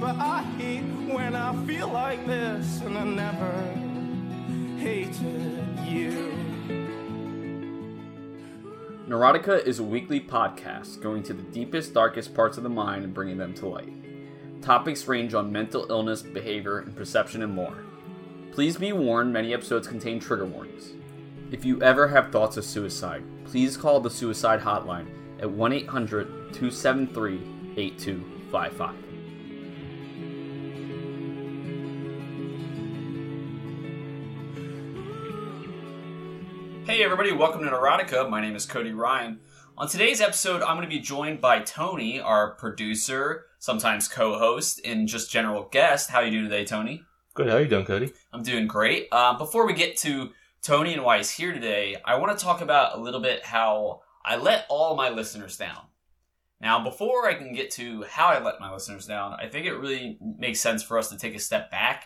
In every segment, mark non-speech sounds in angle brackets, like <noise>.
but I hate when I feel like this, and I never hated you. Neurotica is a weekly podcast going to the deepest, darkest parts of the mind and bringing them to light. Topics range on mental illness, behavior, and perception, and more. Please be warned many episodes contain trigger warnings. If you ever have thoughts of suicide, please call the suicide hotline at 1 800 273 8255. Everybody, welcome to Neurotica. My name is Cody Ryan. On today's episode, I'm going to be joined by Tony, our producer, sometimes co-host, and just general guest. How you doing today, Tony? Good. How you doing, Cody? I'm doing great. Uh, before we get to Tony and why he's here today, I want to talk about a little bit how I let all my listeners down. Now, before I can get to how I let my listeners down, I think it really makes sense for us to take a step back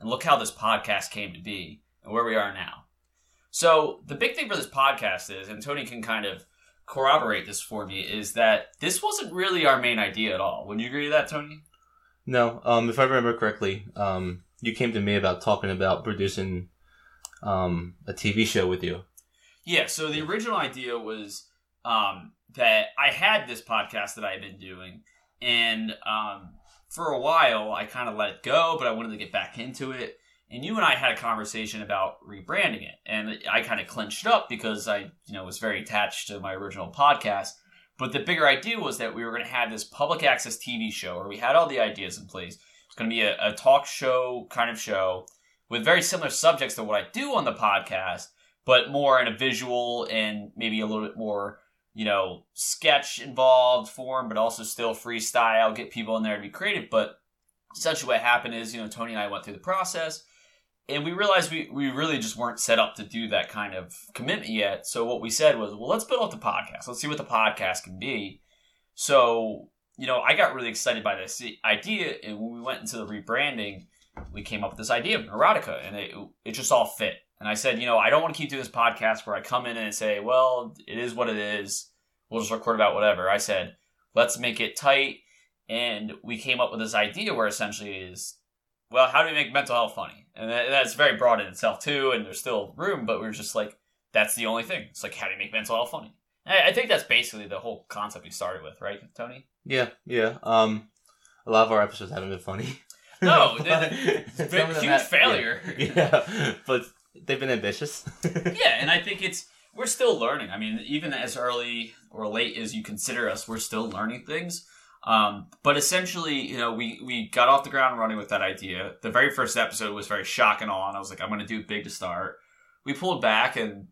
and look how this podcast came to be and where we are now. So, the big thing for this podcast is, and Tony can kind of corroborate this for me, is that this wasn't really our main idea at all. Would you agree with that, Tony? No. Um, if I remember correctly, um, you came to me about talking about producing um a TV show with you. Yeah, so the original idea was um, that I had this podcast that I had been doing, and um, for a while I kind of let it go, but I wanted to get back into it. And you and I had a conversation about rebranding it, and I kind of clinched up because I, you know, was very attached to my original podcast. But the bigger idea was that we were going to have this public access TV show where we had all the ideas in place. It's going to be a, a talk show kind of show with very similar subjects to what I do on the podcast, but more in a visual and maybe a little bit more, you know, sketch involved form, but also still freestyle, get people in there to be creative. But essentially what happened is, you know, Tony and I went through the process and we realized we, we really just weren't set up to do that kind of commitment yet. So what we said was, well, let's build up the podcast. Let's see what the podcast can be. So, you know, I got really excited by this idea. And when we went into the rebranding, we came up with this idea of Neurotica and it, it just all fit. And I said, you know, I don't want to keep doing this podcast where I come in and say, well, it is what it is. We'll just record about whatever. I said, let's make it tight. And we came up with this idea where essentially is, well, how do we make mental health funny? And that's very broad in itself too. And there's still room, but we are just like, that's the only thing. It's like, how do you make mental health funny? I think that's basically the whole concept we started with, right, Tony? Yeah, yeah. Um, a lot of our episodes haven't been funny. No, <laughs> it's a huge have, failure. Yeah, <laughs> yeah, but they've been ambitious. <laughs> yeah, and I think it's we're still learning. I mean, even as early or late as you consider us, we're still learning things. Um, but essentially, you know, we we got off the ground running with that idea. The very first episode was very shock and awe, and I was like, I'm going to do big to start. We pulled back, and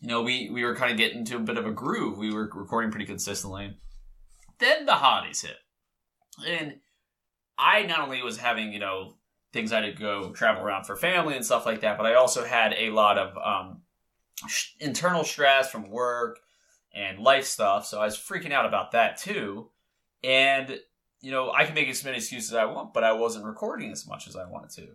you know, we we were kind of getting into a bit of a groove. We were recording pretty consistently. Then the holidays hit, and I not only was having you know things I had to go travel around for family and stuff like that, but I also had a lot of um, internal stress from work and life stuff. So I was freaking out about that too. And you know, I can make as many excuses as I want, but I wasn't recording as much as I wanted to.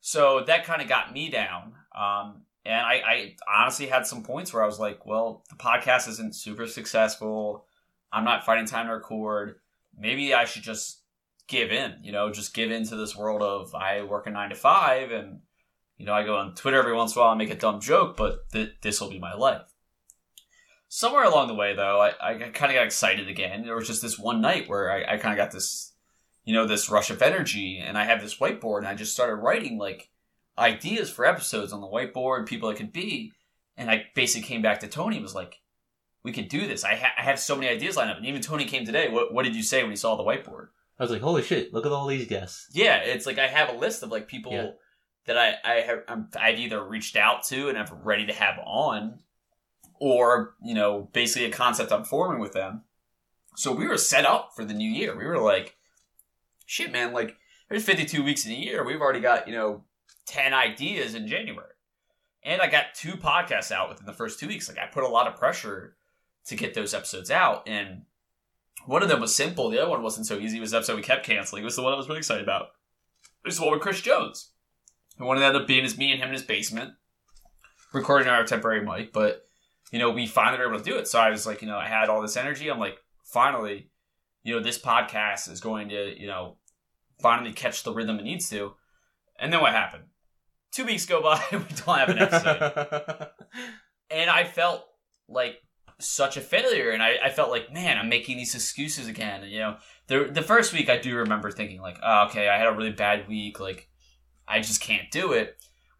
So that kind of got me down. Um, and I, I honestly had some points where I was like, well, the podcast isn't super successful. I'm not finding time to record. Maybe I should just give in, you know, just give into this world of I work a nine to five and, you know, I go on Twitter every once in a while and make a dumb joke, but th- this will be my life. Somewhere along the way, though, I, I kind of got excited again. There was just this one night where I, I kind of got this, you know, this rush of energy, and I had this whiteboard, and I just started writing like ideas for episodes on the whiteboard, people it could be, and I basically came back to Tony and was like, "We could do this. I, ha- I have so many ideas lined up." And even Tony came today. What, what did you say when he saw the whiteboard? I was like, holy shit, look at all these guests. Yeah, it's like I have a list of like people yeah. that I I have I'm, I've either reached out to and I'm ready to have on, or you know basically a concept I'm forming with them. So we were set up for the new year. We were like, shit, man, like there's 52 weeks in a year. We've already got you know 10 ideas in January, and I got two podcasts out within the first two weeks. Like I put a lot of pressure to get those episodes out and one of them was simple. The other one wasn't so easy. It was the episode we kept canceling. It was the one I was really excited about. It was the one with Chris Jones. The one that ended up being is me and him in his basement, recording on our temporary mic. But you know, we finally were able to do it. So I was like, you know, I had all this energy. I'm like, finally, you know, this podcast is going to, you know, finally catch the rhythm it needs to. And then what happened? Two weeks go by, <laughs> we don't have an episode. <laughs> and I felt like such a failure and I, I felt like man i'm making these excuses again and, you know the, the first week i do remember thinking like oh, okay i had a really bad week like i just can't do it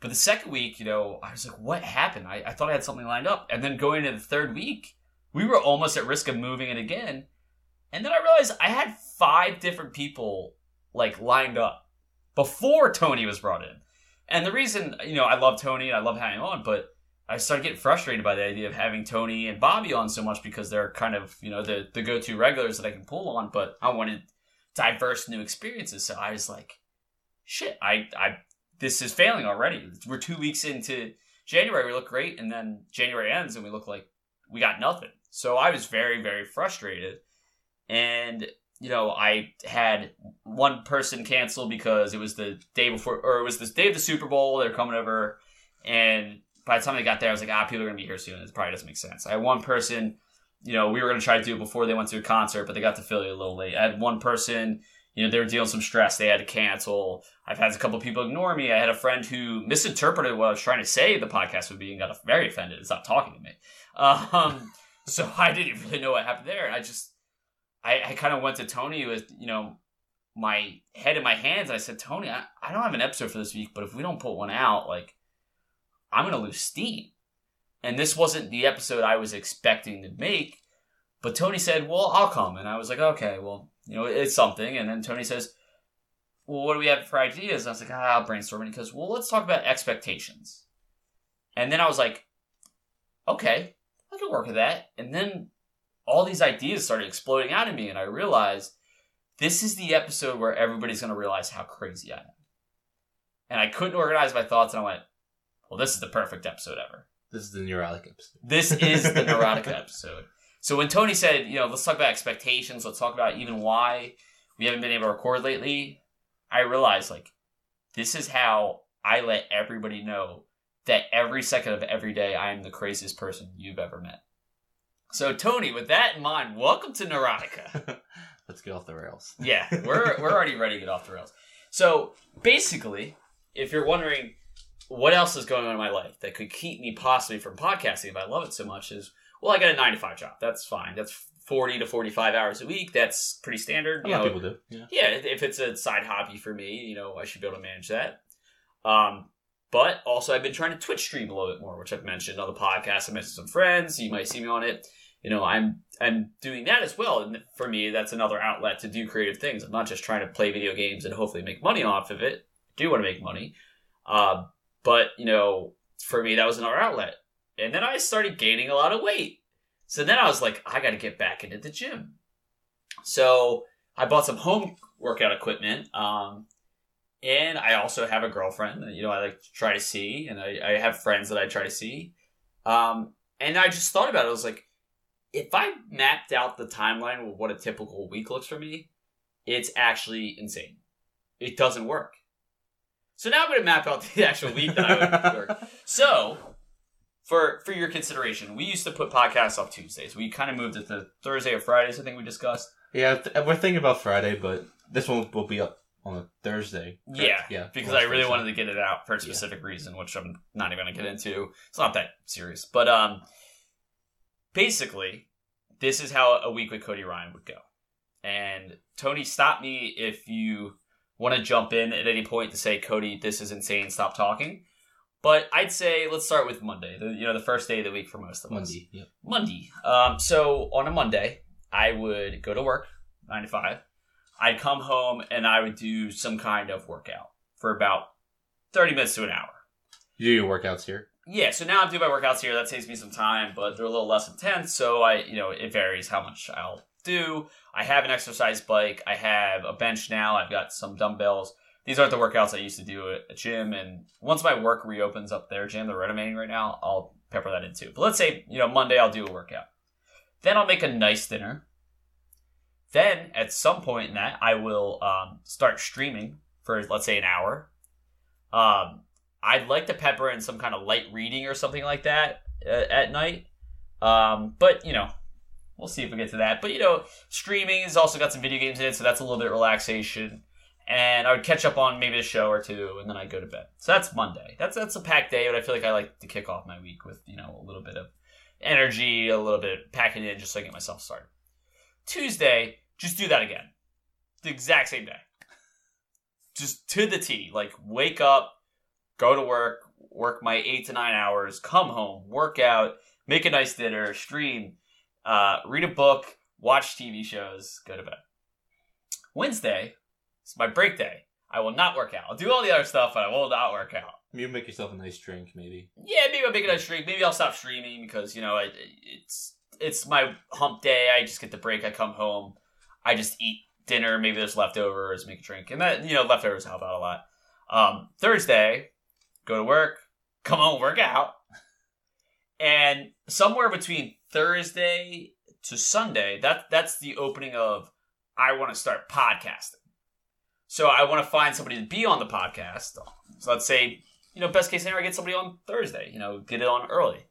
but the second week you know i was like what happened? I, I thought i had something lined up. And then going into the third week we were almost at risk of moving it again. And then i realized i had five different people like lined up before tony was brought in. And the reason you know i love tony and i love having him on but I started getting frustrated by the idea of having Tony and Bobby on so much because they're kind of, you know, the, the go to regulars that I can pull on, but I wanted diverse new experiences. So I was like, shit, I, I, this is failing already. We're two weeks into January, we look great, and then January ends and we look like we got nothing. So I was very, very frustrated. And, you know, I had one person cancel because it was the day before, or it was the day of the Super Bowl. They're coming over, and by the time they got there, I was like, ah, people are gonna be here soon. It probably doesn't make sense. I had one person, you know, we were gonna try to do it before they went to a concert, but they got to Philly a little late. I had one person, you know, they were dealing some stress. They had to cancel. I've had a couple people ignore me. I had a friend who misinterpreted what I was trying to say the podcast would be and got very offended and stopped talking to me. Um, <laughs> so I didn't really know what happened there. I just, I, I kind of went to Tony with, you know, my head in my hands. I said, Tony, I, I don't have an episode for this week, but if we don't put one out, like, I'm going to lose steam. And this wasn't the episode I was expecting to make. But Tony said, Well, I'll come. And I was like, Okay, well, you know, it's something. And then Tony says, Well, what do we have for ideas? And I was like, ah, I'll brainstorm. And he goes, Well, let's talk about expectations. And then I was like, Okay, I can work with that. And then all these ideas started exploding out of me. And I realized this is the episode where everybody's going to realize how crazy I am. And I couldn't organize my thoughts. And I went, well, this is the perfect episode ever. This is the neurotic episode. This is the <laughs> neurotic episode. So when Tony said, you know, let's talk about expectations, let's talk about even why we haven't been able to record lately, I realized like this is how I let everybody know that every second of every day I am the craziest person you've ever met. So Tony, with that in mind, welcome to Neurotica. <laughs> Let's get off the rails. yeah, we're we're already ready to get off the rails. So basically, if you're wondering what else is going on in my life that could keep me possibly from podcasting if I love it so much is well, I got a nine to five job. That's fine. That's forty to forty five hours a week. That's pretty standard. A lot of people do. Yeah. yeah, if it's a side hobby for me, you know, I should be able to manage that. Um, but also, I've been trying to Twitch stream a little bit more, which I've mentioned on the podcast. I mentioned some friends. You might see me on it. You know, I'm I'm doing that as well, and for me, that's another outlet to do creative things. I'm not just trying to play video games and hopefully make money off of it. I do want to make money, uh, but you know, for me, that was another outlet. And then I started gaining a lot of weight. So then I was like, I got to get back into the gym. So I bought some home workout equipment. Um, and I also have a girlfriend that, you know, I like to try to see. And I, I have friends that I try to see. Um, and I just thought about it. I was like, if I mapped out the timeline of what a typical week looks for me, it's actually insane. It doesn't work. So now I'm going to map out <laughs> the actual week that I would work. <laughs> So, for for your consideration, we used to put podcasts up Tuesdays. We kind of moved it to Thursday or Fridays. I think we discussed. Yeah, we're thinking about Friday, but this one will be up on a Thursday. Yeah, yeah. because I really Thursday. wanted to get it out for a specific reason, which I'm not even going to get into. It's not that serious, but um, basically, this is how a week with Cody Ryan would go. And Tony, stop me if you want to jump in at any point to say, Cody, this is insane. Stop talking. But I'd say let's start with Monday. The, you know, the first day of the week for most of us. Monday. Yep. Monday. Um, so on a Monday, I would go to work, nine to five. I'd come home and I would do some kind of workout for about 30 minutes to an hour. You do your workouts here. Yeah, so now I'm doing my workouts here. That saves me some time, but they're a little less intense. So I, you know, it varies how much I'll do. I have an exercise bike. I have a bench now. I've got some dumbbells. These aren't the workouts I used to do at a gym. And once my work reopens up their gym, they're renovating right now, I'll pepper that in too. But let's say, you know, Monday I'll do a workout. Then I'll make a nice dinner. Then at some point in that, I will um, start streaming for let's say an hour. Um, I'd like to pepper in some kind of light reading or something like that uh, at night. Um, but you know, we'll see if we get to that. But you know, streaming has also got some video games in it, so that's a little bit of relaxation. And I would catch up on maybe a show or two, and then I'd go to bed. So that's Monday. That's that's a packed day, but I feel like I like to kick off my week with you know a little bit of energy, a little bit packing in, just so I get myself started. Tuesday, just do that again, the exact same day, just to the T. Like wake up, go to work, work my eight to nine hours, come home, work out, make a nice dinner, stream, uh, read a book, watch TV shows, go to bed. Wednesday, it's my break day. I will not work out. I'll do all the other stuff, but I will not work out. You make yourself a nice drink, maybe. Yeah, maybe I'll make a nice drink. Maybe I'll stop streaming because you know it, it's it's my hump day. I just get the break. I come home. I just eat dinner. Maybe there's leftovers. Make a drink, and that you know leftovers help out a lot. Um, Thursday, go to work, come home, work out, and somewhere between Thursday to Sunday, that that's the opening of I want to start podcasting. So I want to find somebody to be on the podcast. So let's say, you know, best case scenario, I get somebody on Thursday. You know, get it on early.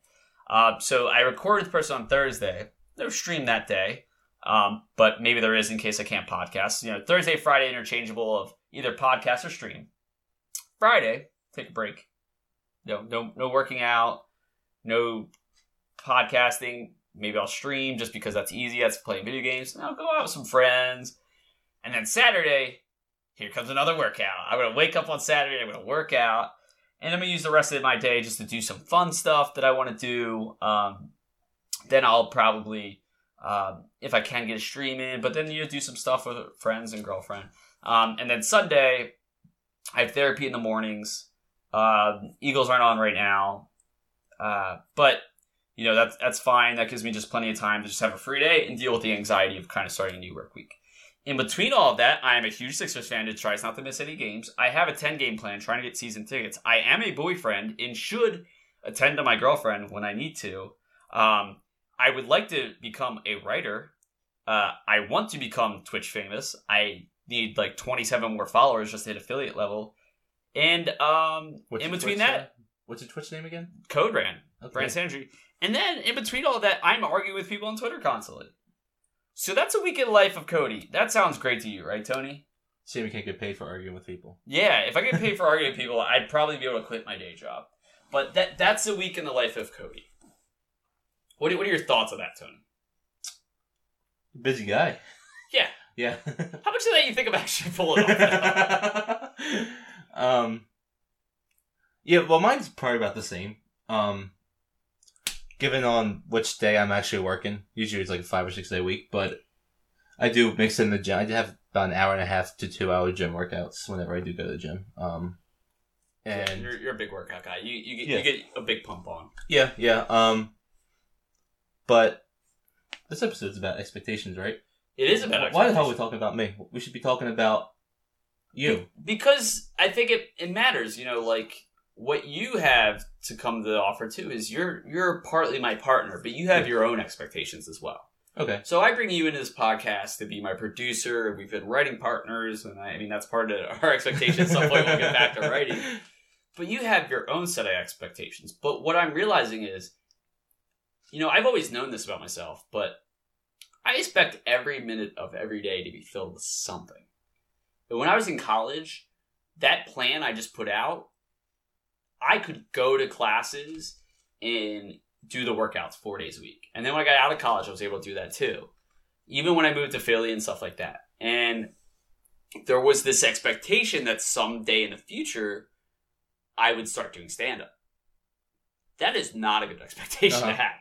Uh, so I recorded the person on Thursday. They'll stream that day. Um, but maybe there is in case I can't podcast. You know, Thursday, Friday, interchangeable of either podcast or stream. Friday, take a break. No, no, no working out. No podcasting. Maybe I'll stream just because that's easy. That's playing video games. And I'll go out with some friends. And then Saturday, here comes another workout. I'm gonna wake up on Saturday. I'm gonna work out, and I'm gonna use the rest of my day just to do some fun stuff that I want to do. Um, then I'll probably, um, if I can, get a stream in. But then you do some stuff with friends and girlfriend. Um, and then Sunday, I have therapy in the mornings. Uh, Eagles aren't on right now, uh, but you know that's that's fine. That gives me just plenty of time to just have a free day and deal with the anxiety of kind of starting a new work week. In between all of that, I am a huge Sixers fan who tries not to miss any games. I have a 10 game plan trying to get season tickets. I am a boyfriend and should attend to my girlfriend when I need to. Um, I would like to become a writer. Uh, I want to become Twitch famous. I need like 27 more followers just to hit affiliate level. And um, in between Twitch that, name? what's your Twitch name again? Code Ran, Okay. Brand Sandry. And then in between all that, I'm arguing with people on Twitter constantly. So that's a week in life of Cody. That sounds great to you, right, Tony? Shame you can't get paid for arguing with people. Yeah, if I get paid for <laughs> arguing with people, I'd probably be able to quit my day job. But that that's a week in the life of Cody. What are, what are your thoughts on that, Tony? Busy guy. Yeah. Yeah. How much of that you think I'm actually pulling off? <laughs> um. Yeah, well, mine's probably about the same. Um, given on which day I'm actually working, usually it's like a five or six day week, but I do mix in the gym. I do have about an hour and a half to two hour gym workouts whenever I do go to the gym. Um, and you're, you're a big workout guy. You you get, Yeah. you get a big pump on. yeah, yeah. Um, but this episode's about expectations, right? It is about Why the hell are we talking about me? We should be talking about you. because I think it, it matters. You know, like what you have to come to the offer too is you're you're partly my partner, but you have your own expectations as well. Okay. So I bring you into this podcast to be my producer. We've been writing partners, and I, I mean that's part of our expectations. At some point, we'll get back to <laughs> writing. But you have your own set of expectations. But what I'm realizing is, you know, I've always known this about myself, but I expect every minute of every day to be filled with something. But when I was in college, that plan I just put out, I could go to classes and do the workouts four days a week. And then when I got out of college, I was able to do that too. Even when I moved to Philly and stuff like that. And there was this expectation that someday in the future, I would start doing stand up. That is not a good <laughs> expectation to Uh-huh. have.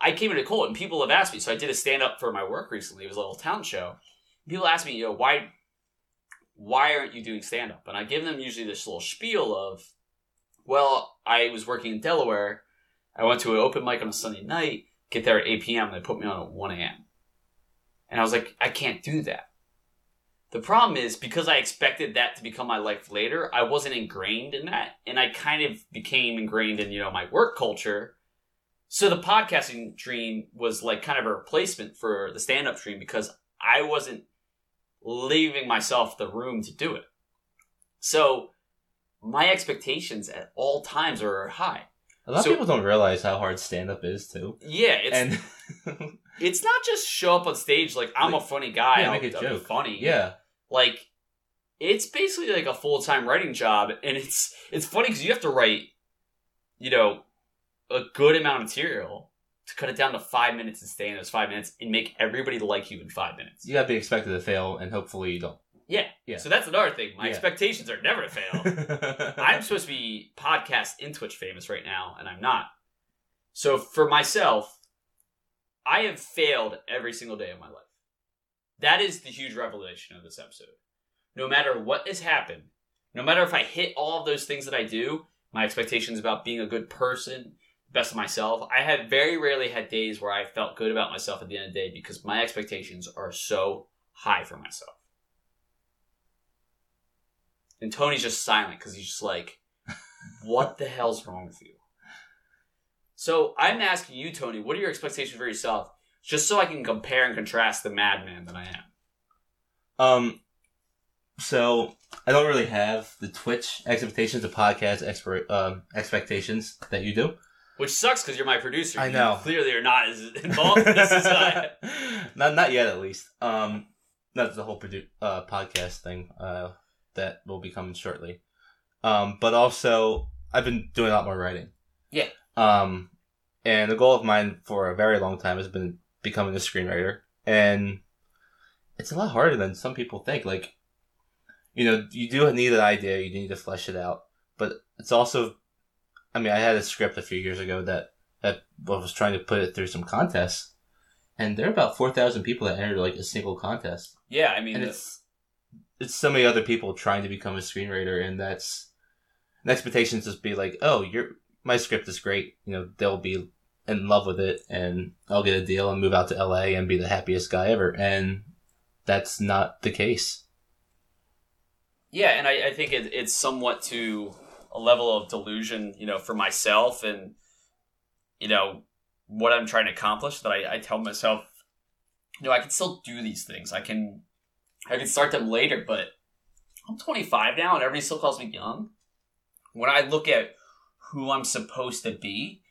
I came into Colt and people have asked me. So I did a stand up for my work recently. It was a little town show. People ask me, you know, why, why aren't you doing stand up? And I give them usually this little spiel of, well, I was working in Delaware. I went to an open mic on a Sunday night, get there at 8 p.m. and they put me on at 1 a.m. And I was like, I can't do that. The problem is because I expected that to become my life later, I wasn't ingrained in that. And I kind of became ingrained in, you know, my work culture. So the podcasting dream was like kind of a replacement for the stand up dream because I wasn't leaving myself the room to do it. So my expectations at all times are high. A lot So- of people don't realize how hard stand up is too. Yeah, it's and <laughs> it's not just show up on stage like I'm a funny guy. Yeah, I'll, make a I'll joke. funny. yeah, like it's basically like a full time writing job, and it's it's funny because you have to write, you know, a good amount of material to cut it down to five minutes and stay in those five minutes and make everybody like you in five minutes. You gotta be expected to fail, and hopefully you don't. Yeah. Yeah. So that's another thing. My Yeah. expectations are never to fail. <laughs> I'm supposed to be podcast in Twitch famous right now, and I'm not. So for myself, I have failed every single day of my life. That is the huge revelation of this episode. No matter what has happened, no matter if I hit all of those things that I do, my expectations about being a good person, best of myself, I have very rarely had days where I felt good about myself at the end of the day because my expectations are so high for myself. And Tony's just silent because he's just like, what the hell's wrong with you? So I'm asking you, Tony, what are your expectations for yourself? Just so I can compare and contrast the madman that I am. Um, so I don't really have the Twitch expectations, the podcast expert um, expectations that you do. Which sucks because you're my producer. I You know. clearly are not as involved in this as I <laughs> not not yet, at least. Um, that's the whole produ- uh, podcast thing. Uh, that will be coming shortly. Um, but also I've been doing a lot more writing. Yeah. Um, and the goal of mine for a very long time has been becoming a screenwriter, and it's a lot harder than some people think. Like, you know, you do need an idea, you need to flesh it out, but it's also, I mean, I had a script a few years ago that that was trying to put it through some contests, and there are about four thousand people that entered like a single contest, Yeah, I mean, and it's it's so many other people trying to become a screenwriter, and that's the expectations just be like, oh, your my script is great, you know, they'll be in love with it, and I'll get a deal and move out to L.A. and be the happiest guy ever, and that's not the case. Yeah, and I, I think it, it's somewhat to a level of delusion, you know, for myself and, you know, what I'm trying to accomplish that I, I tell myself, you know, I can still do these things. I can, I can start them later, but I'm 25 now and everybody still calls me young. When I look at who I'm supposed to be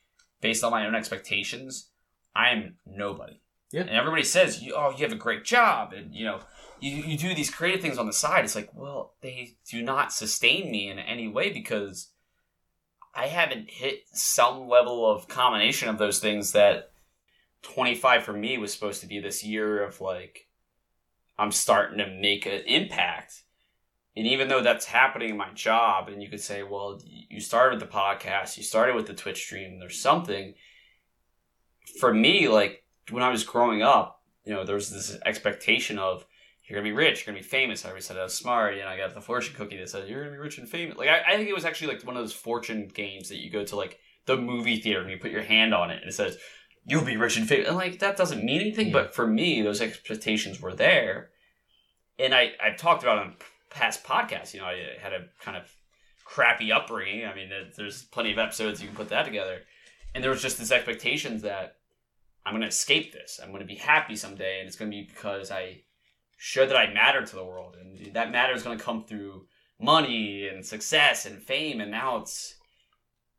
based on my own expectations, I'm nobody. Yeah. And everybody says, oh, you have a great job and, you know, you, you do these creative things on the side. It's like, well, they do not sustain me in any way because I haven't hit some level of combination of those things that 25 for me was supposed to be this year of like, I'm starting to make an impact. And even though that's happening in my job, and you could say, well, you started the podcast, you started with the Twitch stream, there's something. For me, like when I was growing up, you know, there was this expectation of, you're gonna be rich, you're gonna be famous. I always said I was smart, you know, I got the fortune cookie that said you're gonna be rich and famous. Like I, I think it was actually like one of those fortune games that you go to like the movie theater and you put your hand on it and it says you'll be rich and famous. And like that doesn't mean anything, Yeah. but for me, those expectations were there. And I, I've talked about on past podcasts, you know, I had a kind of crappy upbringing. I mean, there's plenty of episodes you can put that together. And there was just this expectations that I'm going to escape this. I'm going to be happy someday, and it's going to be because I showed that I matter to the world, and that matter is going to come through money and success and fame. And now it's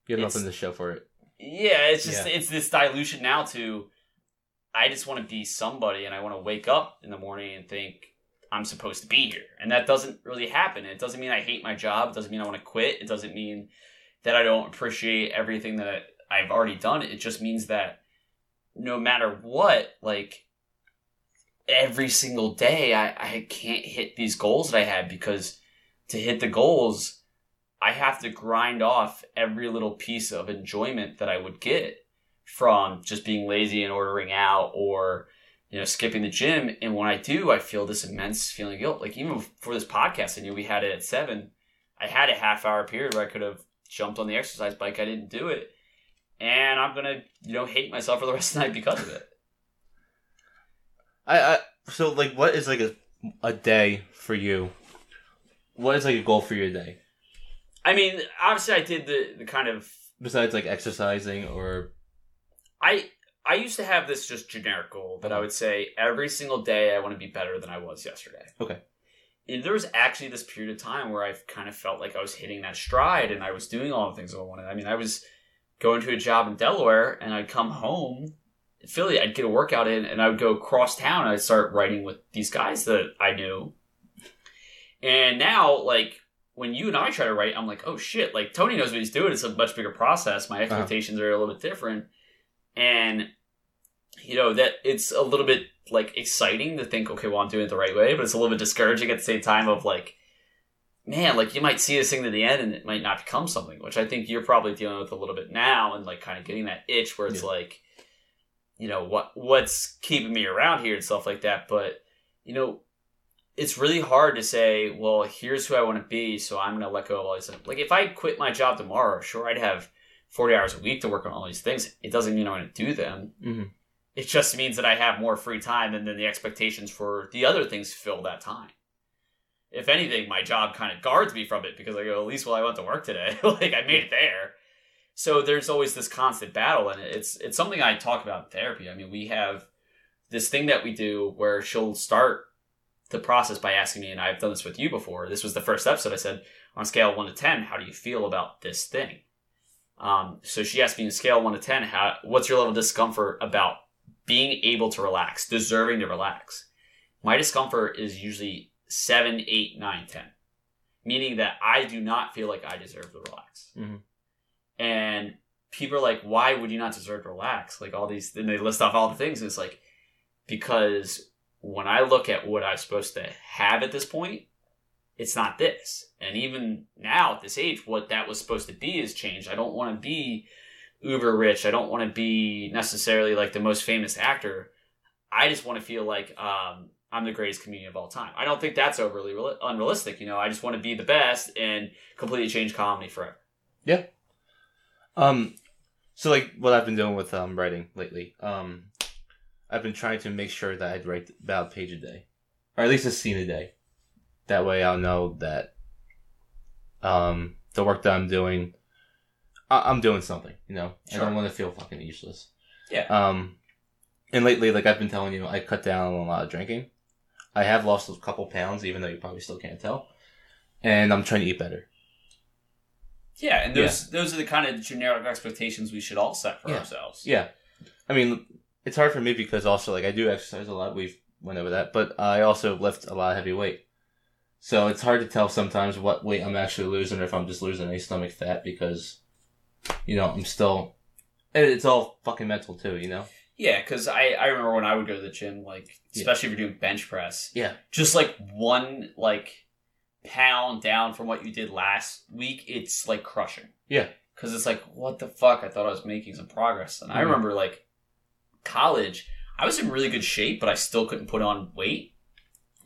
You have nothing to show for it. Yeah, it's just Yeah. it's this dilution now to I just want to be somebody, and I want to wake up in the morning and think I'm supposed to be here, and that doesn't really happen. It doesn't mean I hate my job. It doesn't mean I want to quit. It doesn't mean that I don't appreciate everything that I've already done. It just means that no matter what, like every single day, I, I can't hit these goals that I had because to hit the goals, I have to grind off every little piece of enjoyment that I would get from just being lazy and ordering out or you know skipping the gym. And when I do, I feel this immense feeling of guilt. Like even for this podcast, I knew we had it at seven. I had a half hour period where I could have jumped on the exercise bike. I didn't do it, and I'm gonna you know hate myself for the <laughs> rest of the night because of it. I, I so like what is like a a day for you? What is like a goal for your day I mean, obviously, I did the the kind of besides like exercising or I I used to have this just generic goal that I uh-huh. would say every single day I want to be better than I was yesterday. Okay. And there was actually this period of time where I kind of felt like I was hitting that stride and I was doing all the things I wanted. I mean, I was going to a job in Delaware and I'd come home in Philly, I'd get a workout in and I would go cross town and I'd start writing with these guys that I knew. And now, like when you and I try to write, I'm like, oh shit! Like Tony knows what he's doing. It's a much bigger process. My expectations are a little bit different, and you know that it's a little bit like exciting to think, okay, well, I'm doing it the right way, but it's a little bit discouraging at the same time of like, man, like you might see this thing to the end and it might not become something, which I think you're probably dealing with a little bit now and like kind of getting that itch where it's Yeah. like, you know, what what's keeping me around here and stuff like that. But you know, it's really hard to say, well, here's who I want to be, so I'm gonna let go of all these. Like if I quit my job tomorrow, sure, I'd have 40 hours a week to work on all these things. It doesn't mean I'm going to do them. Mhm. It just means that I have more free time, and then the expectations for the other things fill that time. If anything, my job kind of guards me from it because I go, at least well, I went to work today, <laughs> like I made it there. So there's always this constant battle, and it's it's something I talk about in therapy. I mean, we have this thing that we do where she'll start the process by asking me, and I've done this with you before. This was the first episode. I said, on a scale of one to ten, how do you feel about this thing? Um, so she asked me on a scale of one to ten, how what's your level of discomfort about being able to relax, deserving to relax? My discomfort is usually seven, eight, nine, ten, meaning that I do not feel like I deserve to relax. Mhm. And people are like, "Why would you not deserve to relax?" Like all these, and they list off all the things, and it's like because when I look at what I'm supposed to have at this point, it's not this. And even now at this age, what that was supposed to be has changed. I don't want to be uber rich. I don't want to be necessarily like the most famous actor. I just want to feel like um, I'm the greatest comedian of all time. I don't think that's overly real- unrealistic. You know, I just want to be the best and completely change comedy forever. Yeah. Um, so like what I've been doing with um writing lately, um, I've been trying to make sure that I'd write about a page a day, or at least a scene a day. That way, I'll know that um the work that I'm doing, I- I'm doing something. You know, I don't want to feel fucking useless. Yeah. Um, and lately, like I've been telling you, I cut down on a lot of drinking. I have lost a couple pounds, even though you probably still can't tell. And I'm trying to eat better. Yeah, and those those are the kind of generic expectations we should all set for Yeah. ourselves. Yeah, I mean, it's hard for me because also like I do exercise a lot. We've went over that, but I also lift a lot of heavy weight. So it's hard to tell sometimes what weight I'm actually losing or if I'm just losing any stomach fat because, you know, I'm still. It's all fucking mental too, you know. Yeah, because I, I remember when I would go to the gym, like Yeah. especially if you're doing bench press, Yeah. just like one like pound down from what you did last week, it's like crushing. Yeah. Because it's like, what the fuck? I thought I was making some progress, and I Mhm. remember like college, I was in really good shape, but I still couldn't put on weight.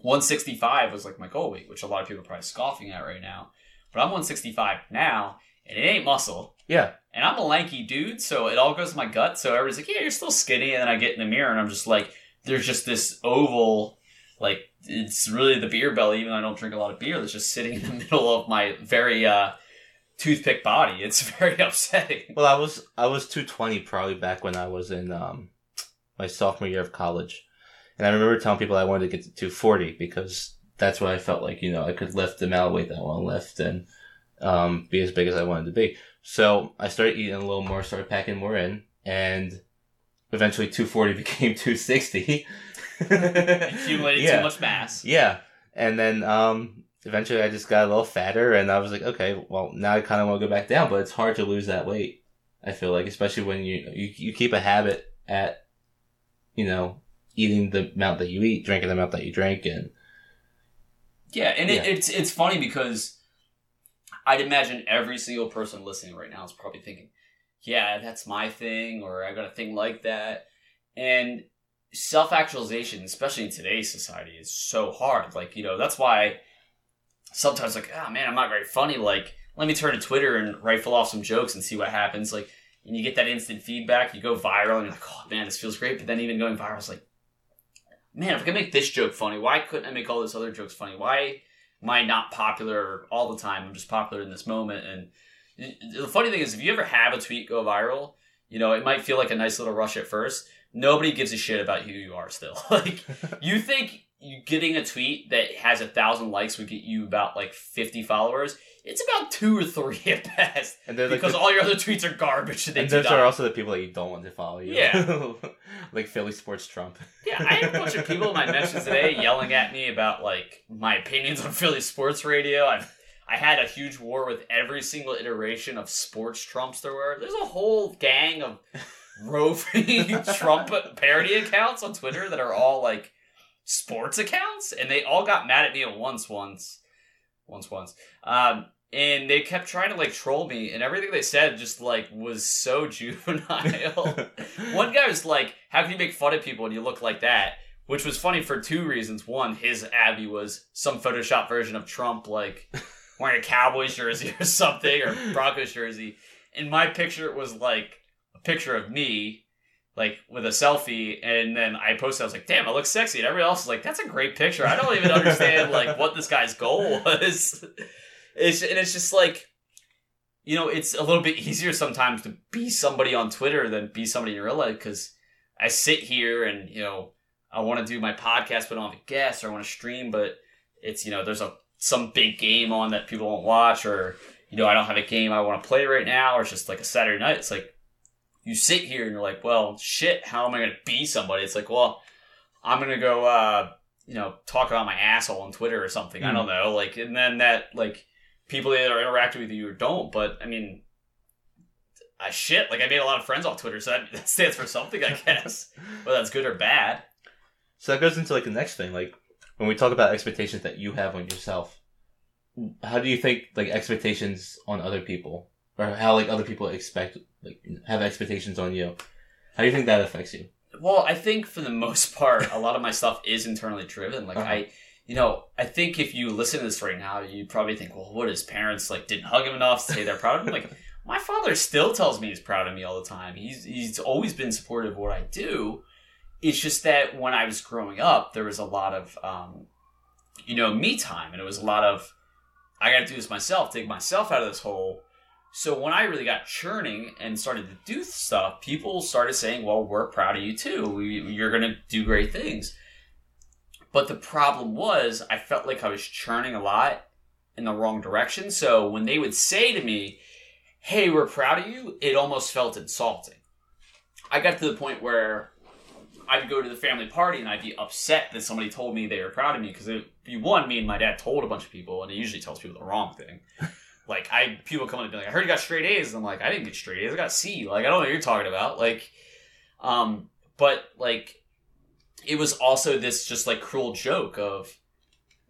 165 was like my goal weight, which a lot of people are probably scoffing at right now. But I'm 165 now, and it ain't muscle. Yeah. And I'm a lanky dude, so it all goes to my gut. So everybody's like, "Yeah, you're still skinny." And then I get in the mirror, and I'm just like, "There's just this oval, like it's really the beer belly." Even though I don't drink a lot of beer, that's just sitting in the <laughs> middle of my very uh, toothpick body. It's <laughs> very upsetting. Well, I was I was 220 probably back when I was in um my sophomore year of college, and I remember telling people I wanted to get to 240 because that's what I felt like you know I could lift the amount of weight that I want to lift and um be as big as I wanted to be. So I started eating a little more, started packing more in, and eventually 240 <laughs> became 260. Accumulated Yeah. too much mass. Yeah. And then um eventually I just got a little fatter and I was like, okay, well now I kinda wanna go back down, but it's hard to lose that weight. I feel like, especially when you you, you keep a habit at you know, eating the amount that you eat, drinking the amount that you drink and Yeah, and It, it's it's funny because I'd imagine every single person listening right now is probably thinking, "Yeah, that's my thing," or "I got a thing like that," and self actualization, especially in today's society, is so hard. Like you know, that's why sometimes like, "Ah, man, I'm not very funny." Like, let me turn to Twitter and rifle off some jokes and see what happens. Like, and you get that instant feedback, you go viral, and you're like, "Oh man, this feels great." But then even going viral is like man, if I can make this joke funny, why couldn't I make all those other jokes funny? Why am I not popular all the time? I'm just popular in this moment. And the funny thing is, if you ever have a tweet go viral, you know, it might feel like a nice little rush at first. Nobody gives a shit about who you are still. <laughs> like, <laughs> you think getting a tweet that has a thousand likes would get you about like fifty followers. It's about two or three at best And they're like because the- all your other tweets are garbage. And, and those are also the people that you don't want to follow you. Yeah. <laughs> like Philly sports Trump. Yeah, I had a bunch of people in my mentions today <laughs> yelling at me about like my opinions on Philly sports radio. I've I had a huge war with every single iteration of sports trumps there were. There's a whole gang of roving <laughs> Trump parody accounts on Twitter that are all like sports accounts, and they all got mad at me at once, once, once, once. Um, and they kept trying to like troll me, and everything they said just like was so <laughs> juvenile. One guy was like, "How can you make fun of people when you look like that?" Which was funny for two reasons. One, his Abby was some Photoshop version of Trump, like <laughs> wearing a Cowboys jersey or something, or Broncos jersey. And my picture was like a picture of me, like with a selfie. And then I posted, I was like, "Damn, I look sexy." And everybody else was like, "That's a great picture." I don't even understand <laughs> like what this guy's goal was. <laughs> It's and it's just like you know, it's a little bit easier sometimes to be somebody on Twitter than be somebody in real life because I sit here and, you know, I want to do my podcast, but I don't have a guest or I want to stream, but it's, you know, there's a some big game on that people won't watch or, you know, I don't have a game I want to play right now or it's just like a Saturday night. It's like you sit here and you're like, well, shit, how am I going to be somebody? It's like, well, I'm going to go, uh, you know, talk about my asshole on Twitter or something. I Hmm. don't know. Like, and then that, like, people either interact with you or don't. But I mean, I shit. Like I made a lot of friends off Twitter, so that, <laughs> that stands for something, I guess. <laughs> Whether that's good or bad. So that goes into like the next thing, like when we talk about expectations that you have on yourself. How do you think like expectations on other people, or how like other people expect like have expectations on you? How do you think that affects you? Well, I think for the most <laughs> part, a lot of my stuff is internally driven. Like Uh-huh. I, you know, I think if you listen to this right now, you'd probably think, well, what his parents like didn't hug him enough to say they're proud of him. Like <laughs> my father still tells me he's proud of me all the time. He's he's always been supportive of what I do. It's just that when I was growing up, there was a lot of, um, you know, me time, and it was a lot of, I got to do this myself, dig myself out of this hole. So when I really got churning and started to do stuff, people started saying, "Well, we're proud of you too. You're going to do great things." But the problem was, I felt like I was churning a lot in the wrong direction. So when they would say to me, "Hey, we're proud of you," it almost felt insulting. I got to the point where I'd go to the family party and I'd be upset that somebody told me they were proud of me because be one, me and my dad told a bunch of people, and it usually tells people the wrong thing. Like I, people come and be like, "I heard you got straight A's," and I'm like, "I didn't get straight A's. I got C." Like I don't know what you're talking about. Like, um, but like, it was also this just like cruel joke of,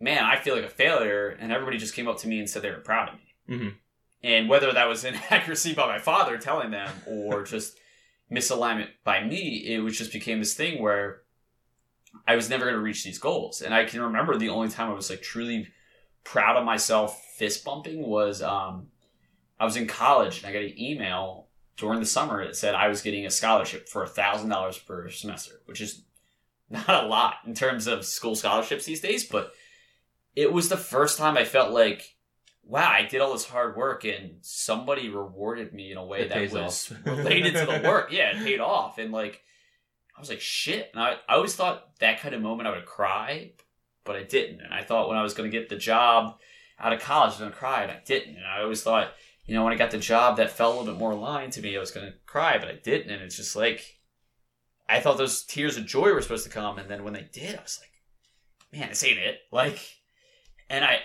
man, I feel like a failure, and everybody just came up to me and said they were proud of me. Mhm. And whether that was inaccuracy <laughs> by my father telling them or <laughs> just misalignment by me, it was just became this thing where I was never going to reach these goals. And I can remember the only time I was like truly proud of myself fist bumping was um, I was in college and I got an email during the summer that said I was getting a scholarship for a thousand dollars per semester, which is not a lot in terms of school scholarships these days, but it was the first time I felt like, wow, I did all this hard work and somebody rewarded me in a way It that was <laughs> related to the work. Yeah, it paid off. And like, I was like, shit. And I, I always thought that kind of moment I would cry, but I didn't. And I thought when I was going to get the job out of college, I was going to cry, and I didn't. And I always thought, you know, when I got the job that felt a little bit more aligned to me, I was going to cry, but I didn't. And it's just like, I thought those tears of joy were supposed to come. And then when they did, I was like, man, this ain't it. Like, and I,